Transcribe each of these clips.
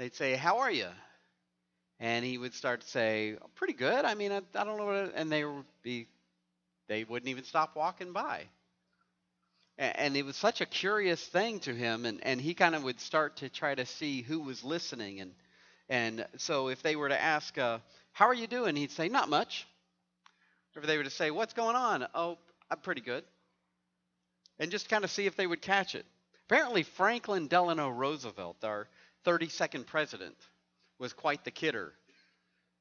they'd say, How are you? And he would start to say, Pretty good. I mean, I, I don't know what, and they would be, they wouldn't even stop walking by. And, and it was such a curious thing to him, and, and he kind of would start to try to see who was listening. And, and so if they were to ask, uh, How are you doing? He'd say, Not much. If they were to say, What's going on? Oh, I'm pretty good. And just kind of see if they would catch it. Apparently, Franklin Delano Roosevelt, our 32nd president, was quite the kidder.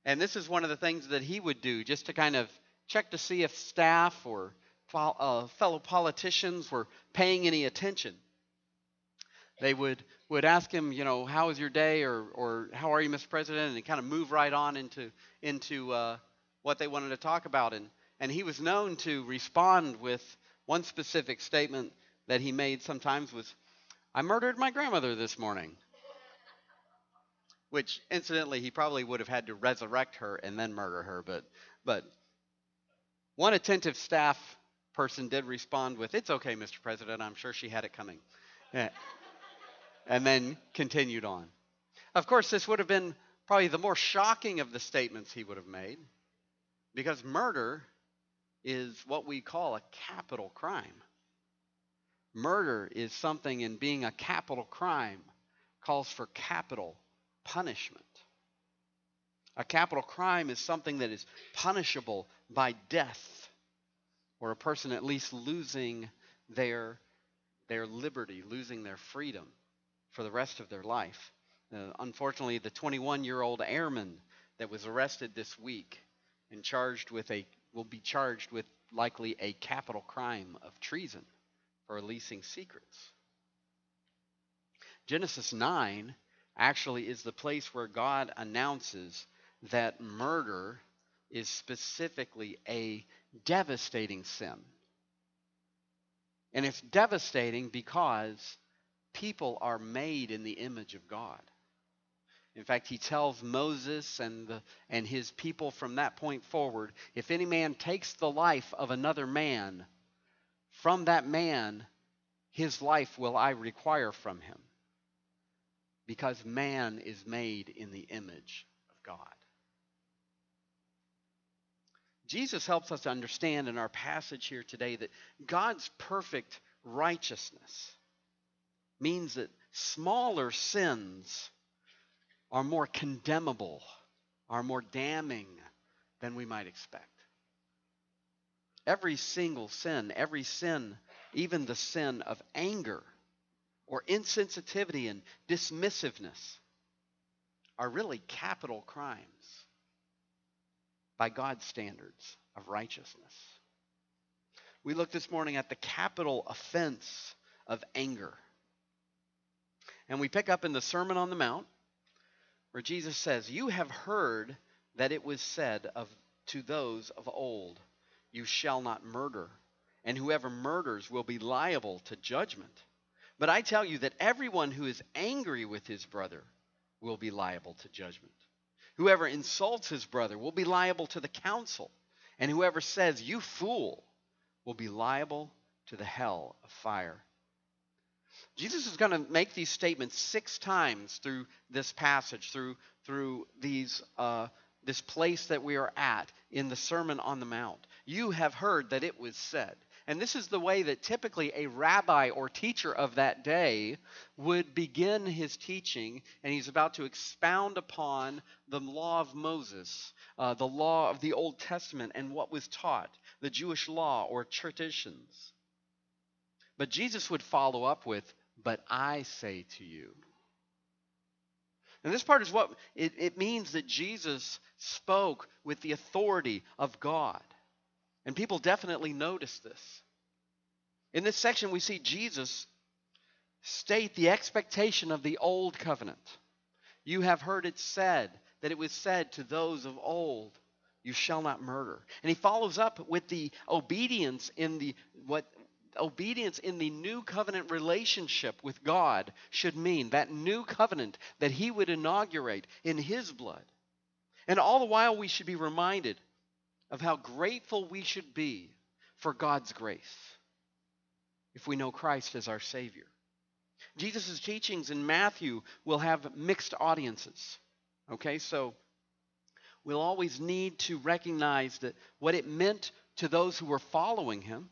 And this is one of the things that he would do just to kind of check to see if staff or uh, fellow politicians were paying any attention. They would, would ask him, you know, how was your day or, or how are you, Mr. President? And kind of move right on into, into uh, what they wanted to talk about. And, and he was known to respond with one specific statement that he made sometimes was, I murdered my grandmother this morning. Which, incidentally, he probably would have had to resurrect her and then murder her. But, but one attentive staff person did respond with, It's okay, Mr. President. I'm sure she had it coming. Eh, and then continued on. Of course, this would have been probably the more shocking of the statements he would have made because murder is what we call a capital crime. Murder is something, and being a capital crime, calls for capital punishment. A capital crime is something that is punishable by death, or a person at least losing their, their liberty, losing their freedom for the rest of their life. Uh, unfortunately, the 21 year old airman that was arrested this week and charged with a will be charged with likely a capital crime of treason for releasing secrets. Genesis 9 actually is the place where God announces that murder is specifically a devastating sin. And it's devastating because people are made in the image of God. In fact, he tells Moses and, the, and his people from that point forward if any man takes the life of another man, from that man, his life will I require from him. Because man is made in the image of God. Jesus helps us understand in our passage here today that God's perfect righteousness means that smaller sins are more condemnable, are more damning than we might expect. Every single sin, every sin, even the sin of anger or insensitivity and dismissiveness, are really capital crimes by God's standards of righteousness. We looked this morning at the capital offense of anger. And we pick up in the Sermon on the Mount, where Jesus says, You have heard that it was said of, to those of old, You shall not murder, and whoever murders will be liable to judgment. But I tell you that everyone who is angry with his brother will be liable to judgment. Whoever insults his brother will be liable to the council, and whoever says, You fool, will be liable to the hell of fire. Jesus is going to make these statements six times through this passage, through, through these, uh, this place that we are at in the Sermon on the Mount. You have heard that it was said. And this is the way that typically a rabbi or teacher of that day would begin his teaching, and he's about to expound upon the law of Moses, uh, the law of the Old Testament, and what was taught, the Jewish law or traditions. But Jesus would follow up with, But I say to you. And this part is what it, it means that Jesus spoke with the authority of God. And people definitely notice this. In this section, we see Jesus state the expectation of the old covenant. You have heard it said that it was said to those of old, you shall not murder. And he follows up with the obedience in the what obedience in the new covenant relationship with God should mean, that new covenant that He would inaugurate in His blood. And all the while, we should be reminded of how grateful we should be for God's grace if we know Christ as our Savior. Jesus' teachings in Matthew will have mixed audiences. Okay, so we'll always need to recognize that what it meant to those who were following him,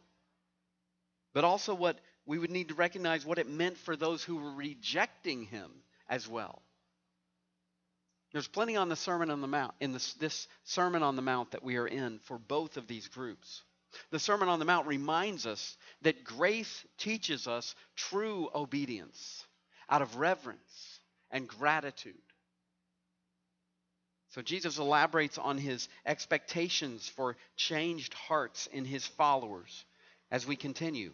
but also what we would need to recognize what it meant for those who were rejecting him as well. There's plenty on the Sermon on the Mount, in this, this Sermon on the Mount that we are in for both of these groups. The Sermon on the Mount reminds us that grace teaches us true obedience out of reverence and gratitude. So Jesus elaborates on his expectations for changed hearts in his followers as we continue.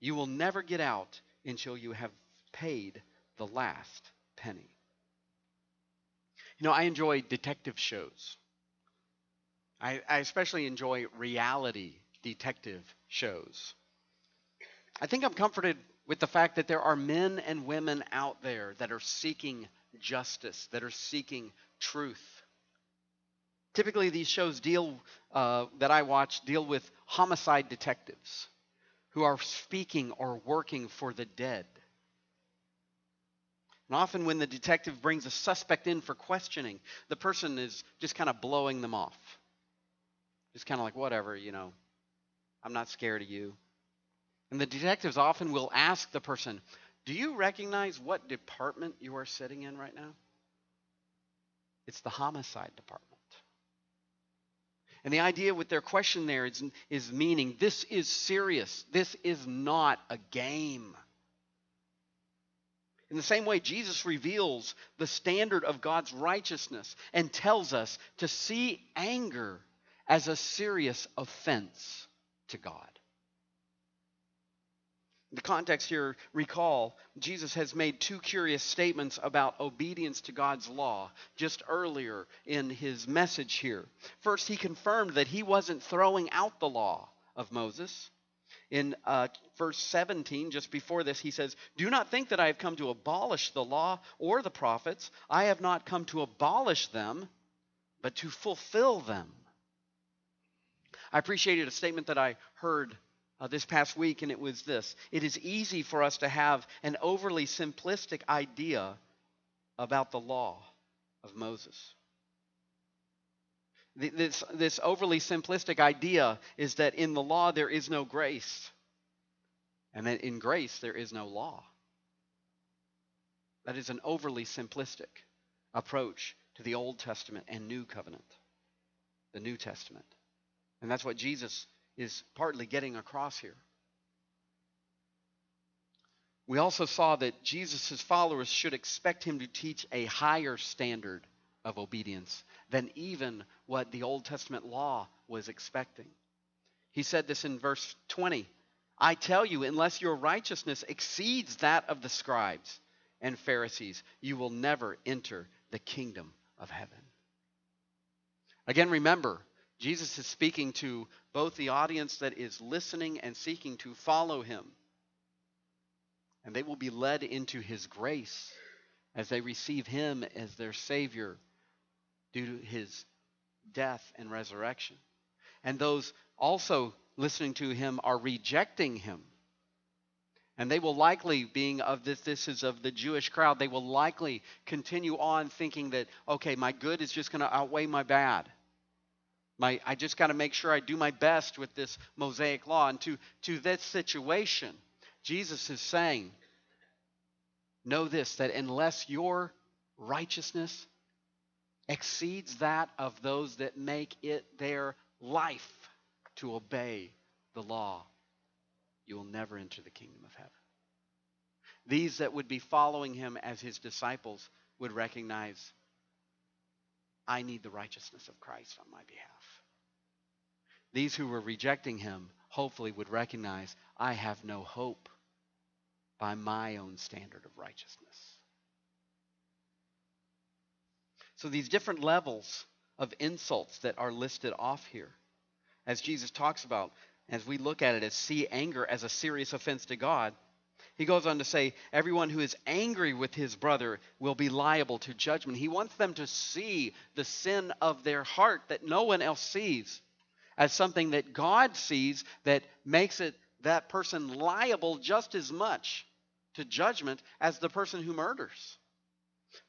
you will never get out until you have paid the last penny. You know, I enjoy detective shows. I, I especially enjoy reality detective shows. I think I'm comforted with the fact that there are men and women out there that are seeking justice, that are seeking truth. Typically, these shows deal uh, that I watch deal with homicide detectives who are speaking or working for the dead. And often, when the detective brings a suspect in for questioning, the person is just kind of blowing them off. Just kind of like, whatever, you know, I'm not scared of you. And the detectives often will ask the person, Do you recognize what department you are sitting in right now? It's the homicide department. And the idea with their question there is, is meaning this is serious. This is not a game. In the same way, Jesus reveals the standard of God's righteousness and tells us to see anger as a serious offense to God. The context here, recall, Jesus has made two curious statements about obedience to God's law just earlier in his message here. First, he confirmed that he wasn't throwing out the law of Moses. In uh, verse 17, just before this, he says, Do not think that I have come to abolish the law or the prophets. I have not come to abolish them, but to fulfill them. I appreciated a statement that I heard uh, this past week, and it was this It is easy for us to have an overly simplistic idea about the law of Moses. This, this overly simplistic idea is that in the law there is no grace, and that in grace there is no law. That is an overly simplistic approach to the Old Testament and New Covenant, the New Testament. And that's what Jesus is partly getting across here. We also saw that Jesus' followers should expect him to teach a higher standard of obedience than even what the Old Testament law was expecting. He said this in verse 20 I tell you, unless your righteousness exceeds that of the scribes and Pharisees, you will never enter the kingdom of heaven. Again, remember, Jesus is speaking to both the audience that is listening and seeking to follow him. And they will be led into his grace as they receive him as their Savior due to his death and resurrection. And those also listening to him are rejecting him. And they will likely, being of this, this is of the Jewish crowd, they will likely continue on thinking that, okay, my good is just going to outweigh my bad. My, I just got to make sure I do my best with this Mosaic law. And to, to this situation, Jesus is saying, Know this, that unless your righteousness exceeds that of those that make it their life to obey the law, you will never enter the kingdom of heaven. These that would be following him as his disciples would recognize I need the righteousness of Christ on my behalf. These who were rejecting him hopefully would recognize I have no hope. by my own standard of righteousness. So these different levels of insults that are listed off here, as Jesus talks about, as we look at it as see anger as a serious offense to God, he goes on to say, everyone who is angry with his brother will be liable to judgment. He wants them to see the sin of their heart that no one else sees as something that God sees that makes it that person liable just as much to judgment as the person who murders.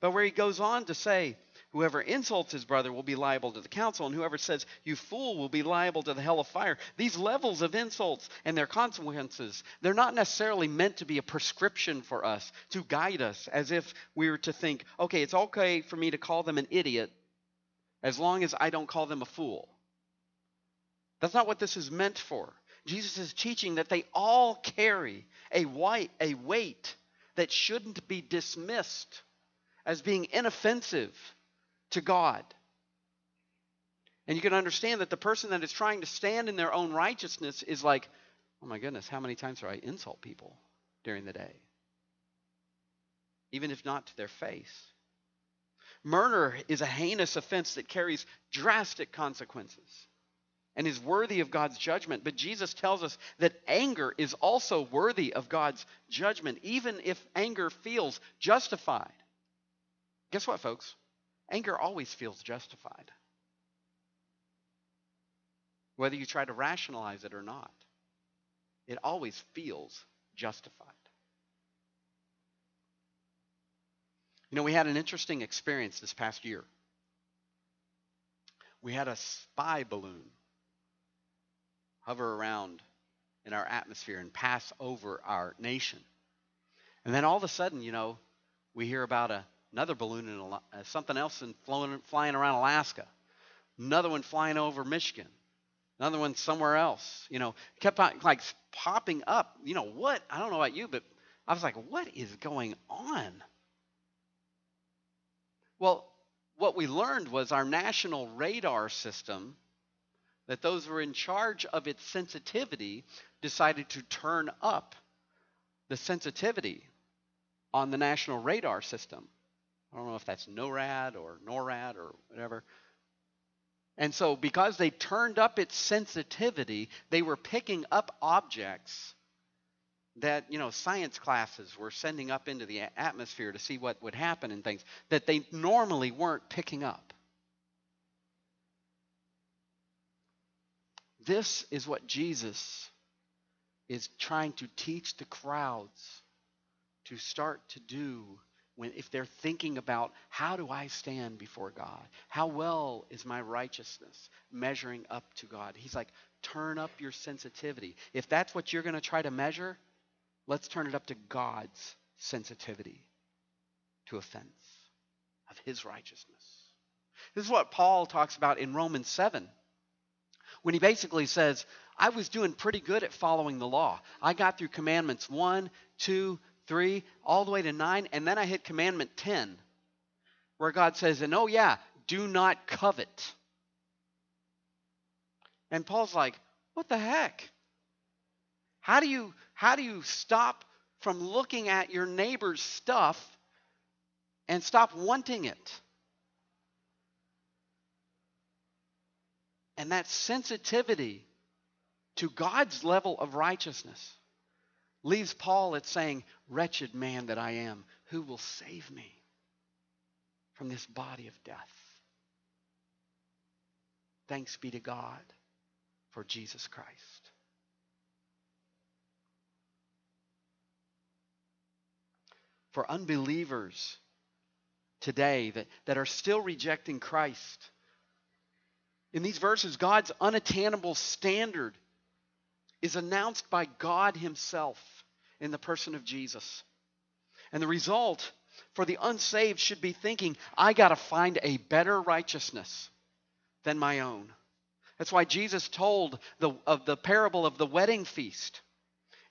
But where he goes on to say, Whoever insults his brother will be liable to the council, and whoever says, You fool, will be liable to the hell of fire. These levels of insults and their consequences, they're not necessarily meant to be a prescription for us, to guide us, as if we were to think, okay, it's okay for me to call them an idiot as long as I don't call them a fool. That's not what this is meant for. Jesus is teaching that they all carry a, white, a weight that shouldn't be dismissed as being inoffensive to God. And you can understand that the person that is trying to stand in their own righteousness is like, oh my goodness, how many times do I insult people during the day? Even if not to their face. Murder is a heinous offense that carries drastic consequences and is worthy of God's judgment. But Jesus tells us that anger is also worthy of God's judgment, even if anger feels justified. Guess what, folks? Anger always feels justified, whether you try to rationalize it or not. It always feels justified. You know, we had an interesting experience this past year. We had a spy balloon hover around in our atmosphere and pass over our nation. And then all of a sudden, you know, we hear about a another balloon and uh, something else and flowing, flying around Alaska, another one flying over Michigan, another one somewhere else. You know, kept like popping up. You know what? I don't know about you, but I was like, what is going on? Well, what we learned was our national radar system, that those who were in charge of its sensitivity decided to turn up the sensitivity on the national radar system. I don't know if that's NORAD or NORAD or whatever. And so, because they turned up its sensitivity, they were picking up objects that, you know, science classes were sending up into the atmosphere to see what would happen and things that they normally weren't picking up. This is what Jesus is trying to teach the crowds to start to do when if they're thinking about how do I stand before God? How well is my righteousness measuring up to God? He's like, turn up your sensitivity. If that's what you're going to try to measure, let's turn it up to God's sensitivity to offense of his righteousness. This is what Paul talks about in Romans 7 when he basically says, I was doing pretty good at following the law. I got through commandments one, two, three, all the way to 9, and then I hit commandment 10, where God says, and oh yeah, do not covet. And Paul's like, what the heck? How do you how do you stop from looking at your neighbor's stuff and stop wanting it? And that sensitivity to God's level of righteousness leaves Paul at saying, Wretched man that I am, who will save me from this body of death? Thanks be to God for Jesus Christ. For unbelievers today that, that are still rejecting Christ, in these verses, God's unattainable standard is announced by God Himself in the person of Jesus. And the result for the unsaved should be thinking, I got to find a better righteousness than my own. That's why Jesus told the, of the parable of the wedding feast,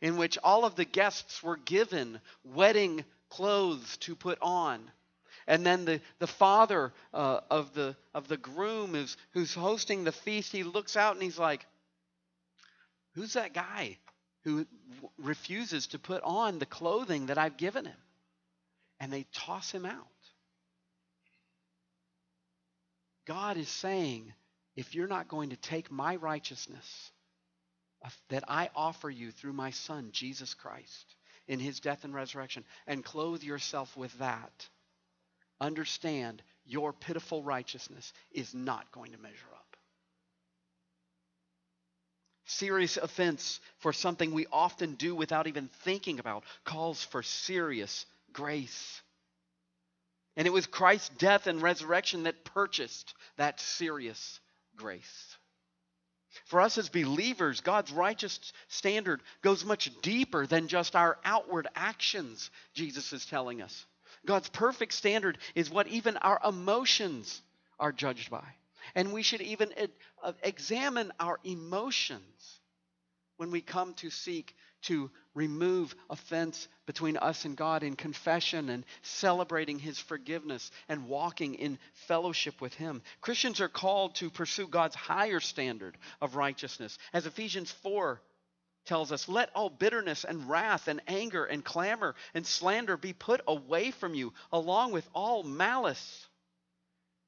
in which all of the guests were given wedding clothes to put on. And then the, the father uh, of, the, of the groom is, who's hosting the feast, he looks out and he's like, Who's that guy who refuses to put on the clothing that I've given him. And they toss him out. God is saying, if you're not going to take my righteousness that I offer you through my Son, Jesus Christ, in his death and resurrection, and clothe yourself with that, understand your pitiful righteousness is not going to measure up. Serious offense for something we often do without even thinking about calls for serious grace. And it was Christ's death and resurrection that purchased that serious grace. For us as believers, God's righteous standard goes much deeper than just our outward actions, Jesus is telling us. God's perfect standard is what even our emotions are judged by. And we should even uh, examine our emotions when we come to seek to remove offense between us and God in confession and celebrating His forgiveness and walking in fellowship with Him. Christians are called to pursue God's higher standard of righteousness. As Ephesians 4 tells us, let all bitterness and wrath and anger and clamor and slander be put away from you, along with all malice.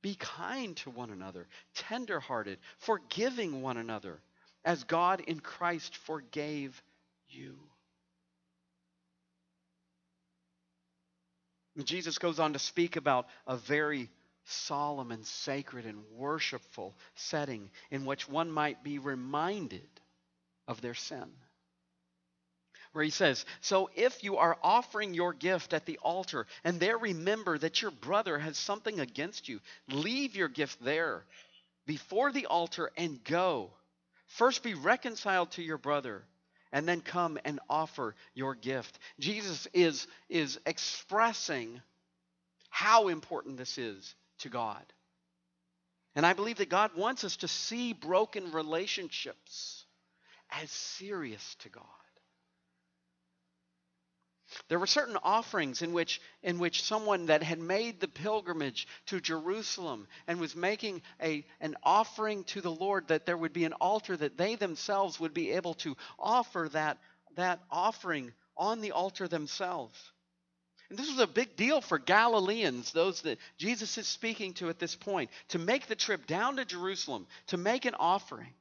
Be kind to one another, tenderhearted, forgiving one another, as God in Christ forgave you. Jesus goes on to speak about a very solemn and sacred and worshipful setting in which one might be reminded of their sin where he says, So if you are offering your gift at the altar and there remember that your brother has something against you, leave your gift there before the altar and go. First be reconciled to your brother and then come and offer your gift. Jesus is, is expressing how important this is to God. And I believe that God wants us to see broken relationships as serious to God. There were certain offerings in which, in which someone that had made the pilgrimage to Jerusalem and was making a, an offering to the Lord, that there would be an altar that they themselves would be able to offer that, that offering on the altar themselves. And this was a big deal for Galileans, those that Jesus is speaking to at this point, to make the trip down to Jerusalem to make an offering.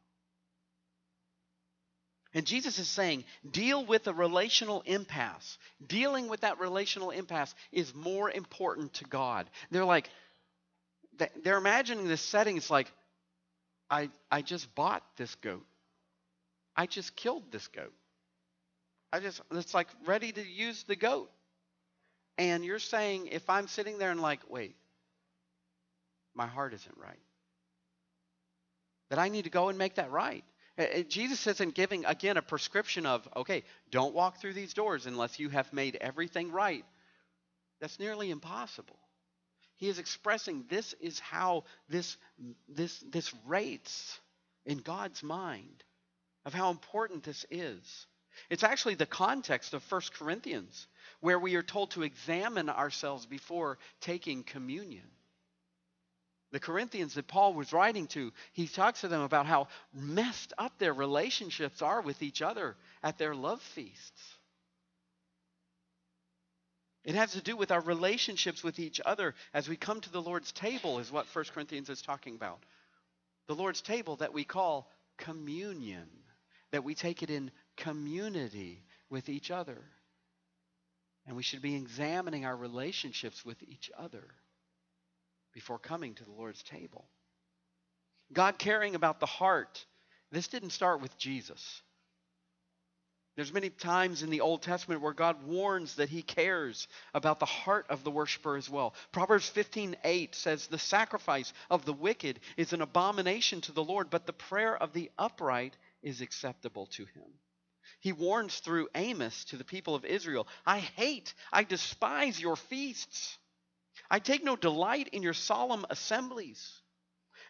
And Jesus is saying, deal with the relational impasse. Dealing with that relational impasse is more important to God. They're like, they're imagining this setting. It's like, I, I just bought this goat. I just killed this goat. I just, it's like ready to use the goat. And you're saying, if I'm sitting there and like, wait, my heart isn't right, that I need to go and make that right. Uh, uh, Jesus isn't giving, again, a prescription of, okay, don't walk through these doors unless you have made everything right. That's nearly impossible. He is expressing this is how this, this, this rates in God's mind of how important this is. It's actually the context of 1 Corinthians, where we are told to examine ourselves before taking communion the Corinthians that Paul was writing to, he talks to them about how messed up their relationships are with each other at their love feasts. It has to do with our relationships with each other as we come to the Lord's table, is what 1 Corinthians is talking about. The Lord's table that we call communion, that we take it in community with each other. And we should be examining our relationships with each other before coming to the Lord's table. God caring about the heart. This didn't start with Jesus. There's many times in the Old Testament where God warns that he cares about the heart of the worshiper as well. Proverbs 15:8 says the sacrifice of the wicked is an abomination to the Lord, but the prayer of the upright is acceptable to him. He warns through Amos to the people of Israel, I hate, I despise your feasts. I take no delight in your solemn assemblies.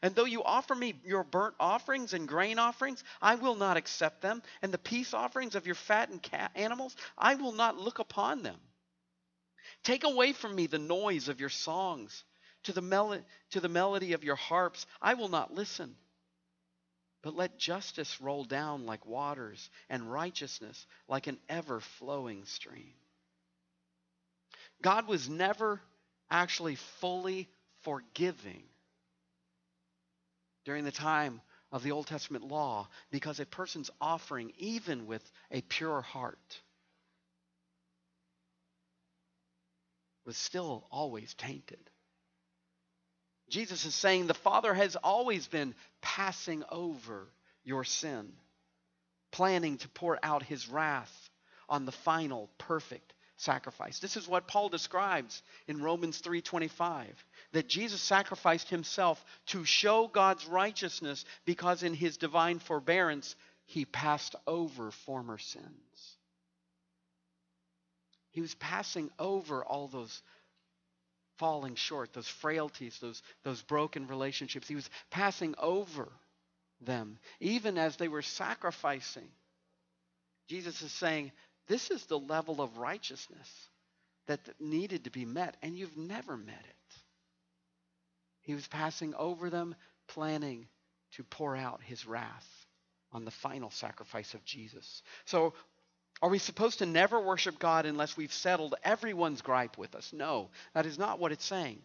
And though you offer me your burnt offerings and grain offerings, I will not accept them. And the peace offerings of your fattened animals, I will not look upon them. Take away from me the noise of your songs. To the, mel- to the melody of your harps, I will not listen. but let justice roll down like waters and righteousness like an ever flowing stream. God was never actually fully forgiving during the time of the Old Testament law because a person's offering, even with a pure heart, was still always tainted. Jesus is saying the Father has always been passing over your sin, planning to pour out his wrath on the final perfect sacrifice. This is what Paul describes in Romans 3:25, that Jesus sacrificed himself to show God's righteousness because in his divine forbearance he passed over former sins. He was passing over all those falling short, those frailties, those, those broken relationships. He was passing over them, even as they were sacrificing. Jesus is saying, This is the level of righteousness that needed to be met, and you've never met it. He was passing over them, planning to pour out his wrath on the final sacrifice of Jesus. So, are we supposed to never worship God unless we've settled everyone's gripe with us? No, that is not what it's saying.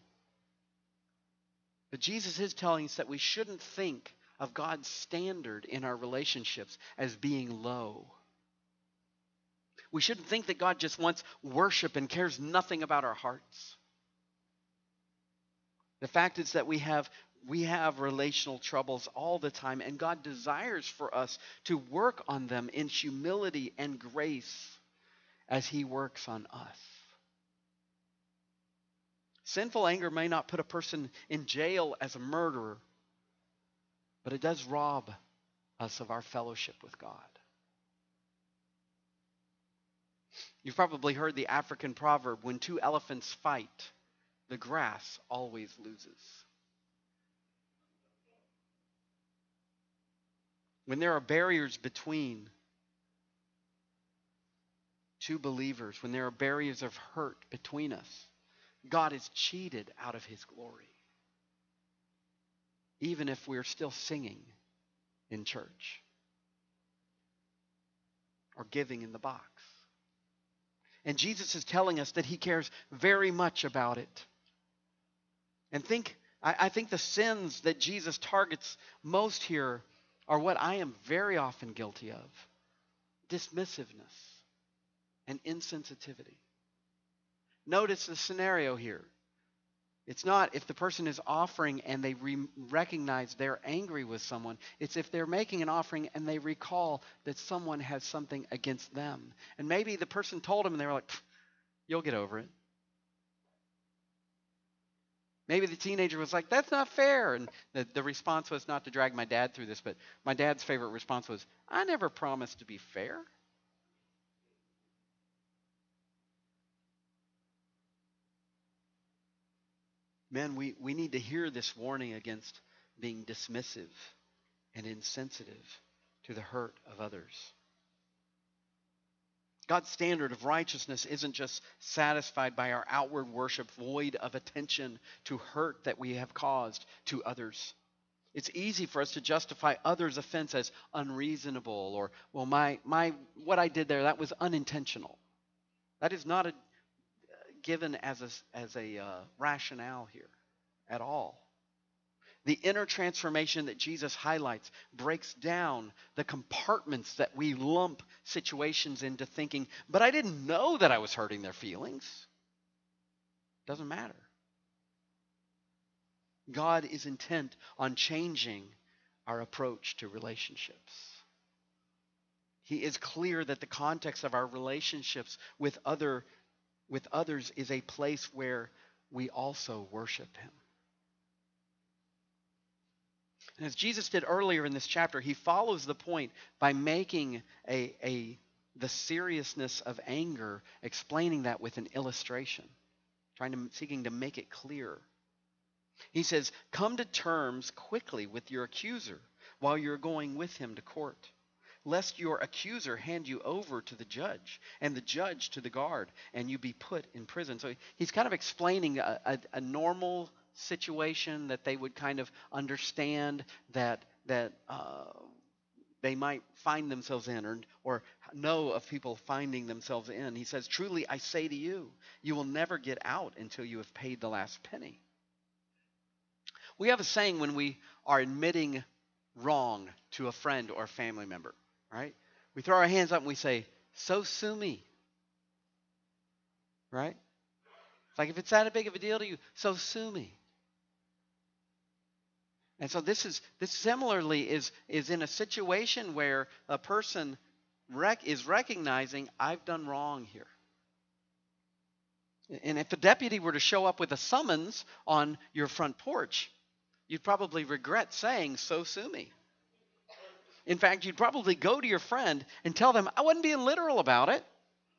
But Jesus is telling us that we shouldn't think of God's standard in our relationships as being low. We shouldn't think that God just wants worship and cares nothing about our hearts. The fact is that we have we have relational troubles all the time, and God desires for us to work on them in humility and grace as He works on us. Sinful anger may not put a person in jail as a murderer, but it does rob us of our fellowship with God. You've probably heard the African proverb when two elephants fight, the grass always loses. when there are barriers between two believers, when there are barriers of hurt between us, God is cheated out of his glory. Even if we're still singing in church or giving in the box. And Jesus is telling us that he cares very much about it. And think, I, I think the sins that Jesus targets most here are what I am very often guilty of dismissiveness and insensitivity. Notice the scenario here. It's not if the person is offering and they re- recognize they're angry with someone. It's if they're making an offering and they recall that someone has something against them. And maybe the person told them and they were like, you'll get over it. Maybe the teenager was like, that's not fair. And the, the response was not to drag my dad through this, but my dad's favorite response was, I never promised to be fair. Men, we, we need to hear this warning against being dismissive and insensitive to the hurt of others. God's standard of righteousness isn't just satisfied by our outward worship, void of attention to hurt that we have caused to others. It's easy for us to justify others' offense as unreasonable or, well, my, my, what I did there, that was unintentional. That is not a, given as a, as a uh, rationale here at all. The inner transformation that Jesus highlights breaks down the compartments that we lump situations into thinking, but I didn't know that I was hurting their feelings. Doesn't matter. God is intent on changing our approach to relationships. He is clear that the context of our relationships with other with others is a place where we also worship him. And as Jesus did earlier in this chapter, he follows the point by making a, a, the seriousness of anger, explaining that with an illustration, trying to seeking to make it clear. He says, Come to terms quickly with your accuser while you're going with him to court, lest your accuser hand you over to the judge, and the judge to the guard, and you be put in prison. So he's kind of explaining a, a, a normal situation that they would kind of understand that that uh, they might find themselves in or, or know of people finding themselves in. He says, Truly, I say to you, you will never get out until you have paid the last penny. We have a saying when we are admitting wrong to a friend or family member, right? We throw our hands up and we say, So sue me. Right? It's like if it's that big of a deal to you, so sue me. And so this is this similarly is is in a situation where a person rec- is recognizing I've done wrong here. And if a deputy were to show up with a summons on your front porch, you'd probably regret saying, So sue me. In fact, you'd probably go to your friend and tell them, I wasn't being literal about it.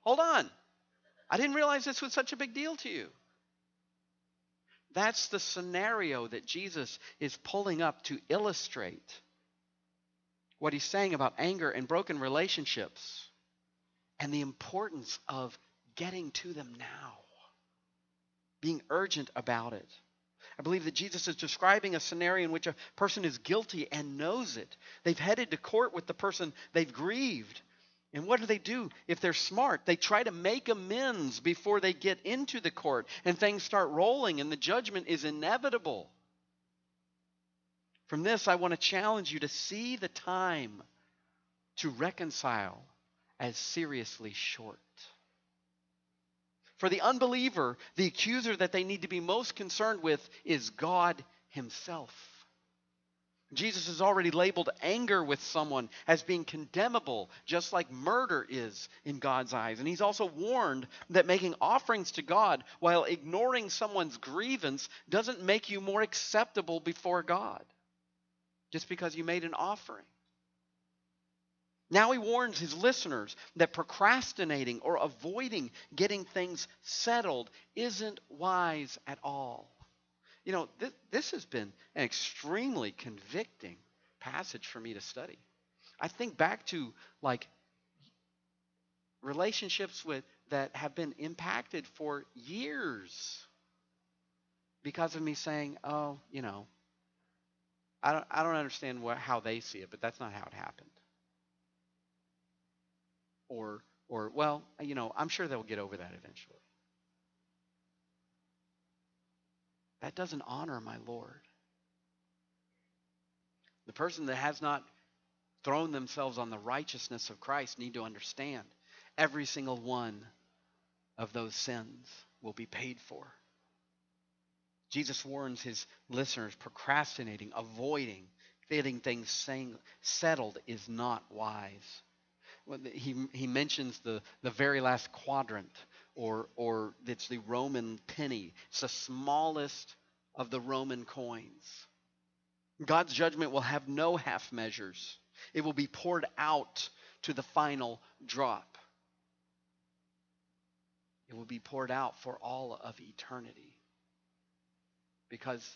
Hold on. I didn't realize this was such a big deal to you. That's the scenario that Jesus is pulling up to illustrate what he's saying about anger and broken relationships and the importance of getting to them now, being urgent about it. I believe that Jesus is describing a scenario in which a person is guilty and knows it. They've headed to court with the person they've grieved. And what do they do if they're smart? They try to make amends before they get into the court and things start rolling and the judgment is inevitable. From this, I want to challenge you to see the time to reconcile as seriously short. For the unbeliever, the accuser that they need to be most concerned with is God Himself. Jesus has already labeled anger with someone as being condemnable, just like murder is in God's eyes. And he's also warned that making offerings to God while ignoring someone's grievance doesn't make you more acceptable before God just because you made an offering. Now he warns his listeners that procrastinating or avoiding getting things settled isn't wise at all. You know, this, this has been an extremely convicting passage for me to study. I think back to like relationships with that have been impacted for years because of me saying, "Oh, you know, I don't I don't understand what, how they see it, but that's not how it happened." Or or well, you know, I'm sure they'll get over that eventually. That doesn't honor my Lord. The person that has not thrown themselves on the righteousness of Christ need to understand every single one of those sins will be paid for. Jesus warns his listeners procrastinating, avoiding, getting things saying, settled is not wise he, he mentions the, the very last quadrant, or, or it's the Roman penny. It's the smallest of the Roman coins. God's judgment will have no half measures, it will be poured out to the final drop. It will be poured out for all of eternity because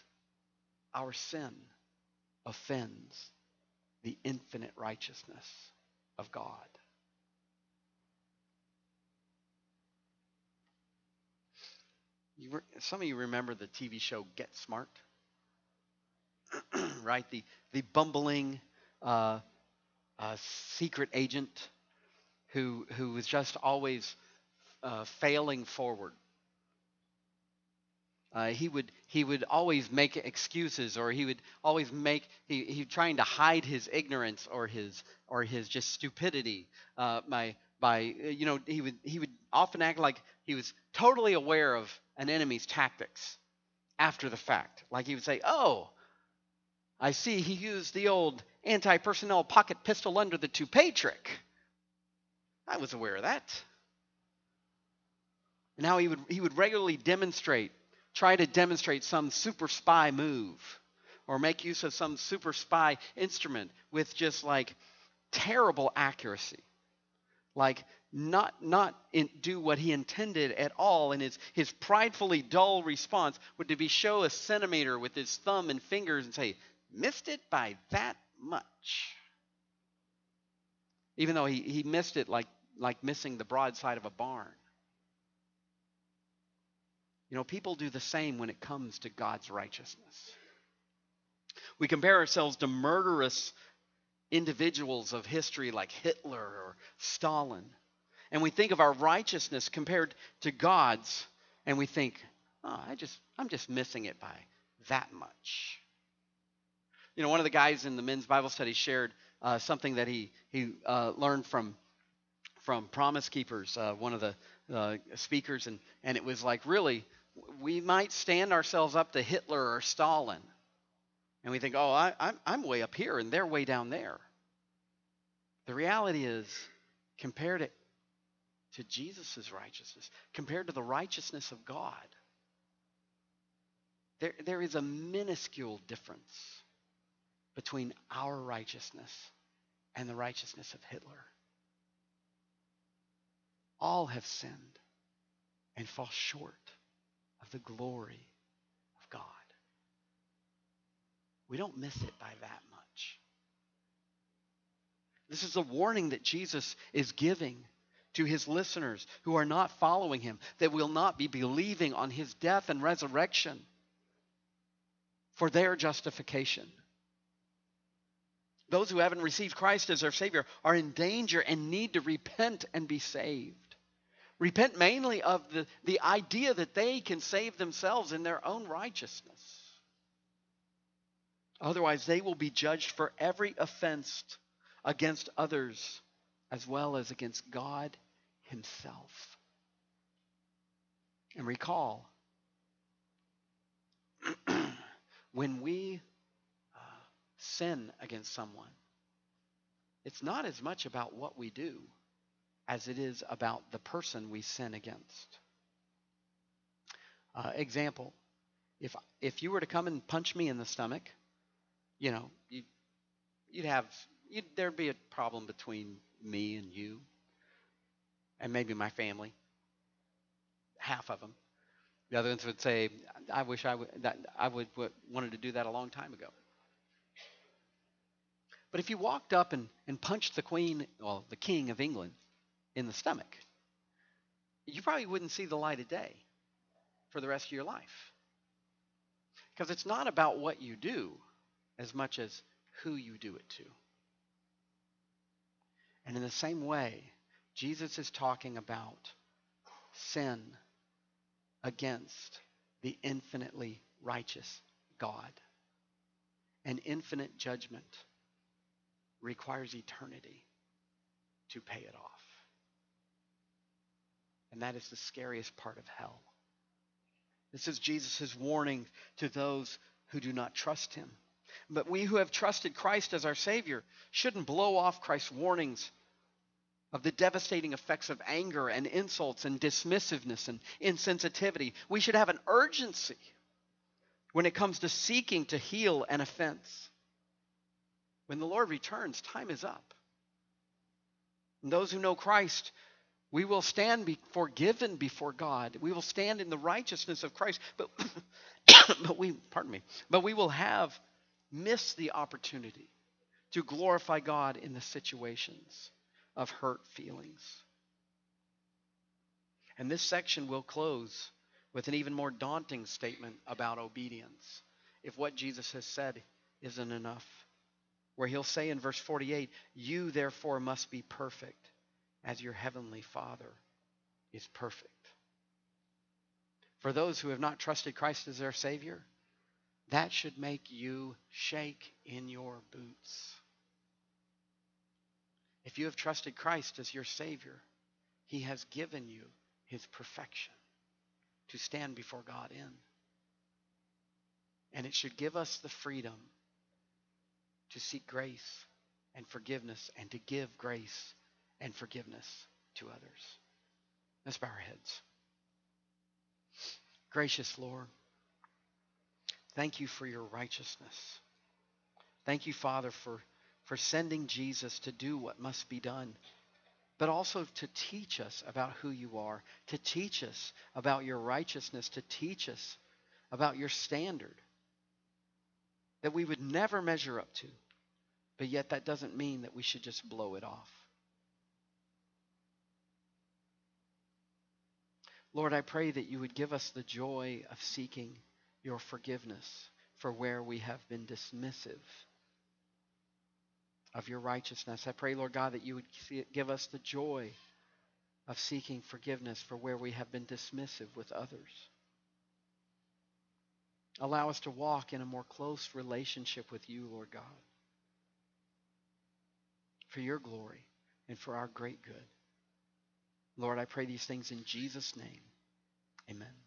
our sin offends the infinite righteousness of God. Re- some of you remember the TV show Get Smart, right? The the bumbling uh, uh, secret agent who who was just always uh, failing forward. Uh, he would he would always make excuses, or he would always make he he trying to hide his ignorance or his or his just stupidity. Uh, by by you know he would he would often act like he was totally aware of an enemy's tactics after the fact. Like he would say, Oh, I see he used the old anti personnel pocket pistol under the toupee trick. I was aware of that. And now he would, he would regularly demonstrate, try to demonstrate some super spy move or make use of some super spy instrument with just like terrible accuracy. Like not not in, do what he intended at all and his his pridefully dull response would to be show a centimeter with his thumb and fingers and say missed it by that much. Even though he, he missed it like like missing the broadside of a barn. You know people do the same when it comes to god's righteousness. We compare ourselves to murderous individuals of history like Hitler or Stalin. And we think of our righteousness compared to God's, and we think, oh, I just, I'm just missing it by that much. You know, one of the guys in the men's Bible study shared uh, something that he, he uh, learned from, from Promise Keepers, uh, one of the uh, speakers, and, and it was like, really, we might stand ourselves up to Hitler or Stalin. And we think, oh, I, I'm, I'm way up here and they're way down there. The reality is, compared to, to Jesus' righteousness, compared to the righteousness of God, there, there is a minuscule difference between our righteousness and the righteousness of Hitler. All have sinned and fall short of the glory of God. We don't miss it by that much. This is a warning that Jesus is giving to his listeners who are not following him, that will not be believing on his death and resurrection for their justification. Those who haven't received Christ as their Savior are in danger and need to repent and be saved. Repent mainly of the, the idea that they can save themselves in their own righteousness. Otherwise, they will be judged for every offense against others as well as against God Himself. And recall, when we uh, sin against someone, it's not as much about what we do as it is about the person we sin against. Uh, example, if if you were to come and punch me in the stomach, you know, you, you'd have you'd, there'd be a problem between me and you, and maybe my family. Half of them. The other ones would say, "I wish I would that I would, would wanted to do that a long time ago." But if you walked up and, and punched the queen, well, the king of England, in the stomach, you probably wouldn't see the light of day for the rest of your life. Because it's not about what you do as much as who you do it to. And in the same way, Jesus is talking about sin against the infinitely righteous God. And infinite judgment requires eternity to pay it off. And that is the scariest part of hell. This is Jesus' warning to those who do not trust him. But we who have trusted Christ as our Savior shouldn't blow off Christ's warnings of the devastating effects of anger and insults and dismissiveness and insensitivity. We should have an urgency when it comes to seeking to heal an offense. When the Lord returns, time is up. And those who know Christ we will stand be forgiven before God. We will stand in the righteousness of Christ. But, but we, pardon me, but we will have missed the opportunity to glorify God in the situations of hurt feelings. And this section will close with an even more daunting statement about obedience. If what Jesus has said isn't enough, where he'll say in verse 48, You therefore must be perfect as your heavenly Father is perfect. For those who have not trusted Christ as their Savior, that should make you shake in your boots. If you have trusted Christ as your Savior, He has given you His perfection to stand before God in. And it should give us the freedom to seek grace and forgiveness and to give grace and forgiveness to others. Let's bow our heads. Gracious Lord, thank you for your righteousness. Thank you, Father, for, for sending Jesus to do what must be done, but also to teach us about who you are, to teach us about your righteousness, to teach us about your standard that we would never measure up to. But yet, that doesn't mean that we should just blow it off. Lord, I pray that you would give us the joy of seeking your forgiveness for where we have been dismissive of your righteousness. I pray, Lord God, that you would give us the joy of seeking forgiveness for where we have been dismissive with others. Allow us to walk in a more close relationship with you, Lord God, for your glory and for our great good. Lord, I pray these things in Jesus' name. Amen.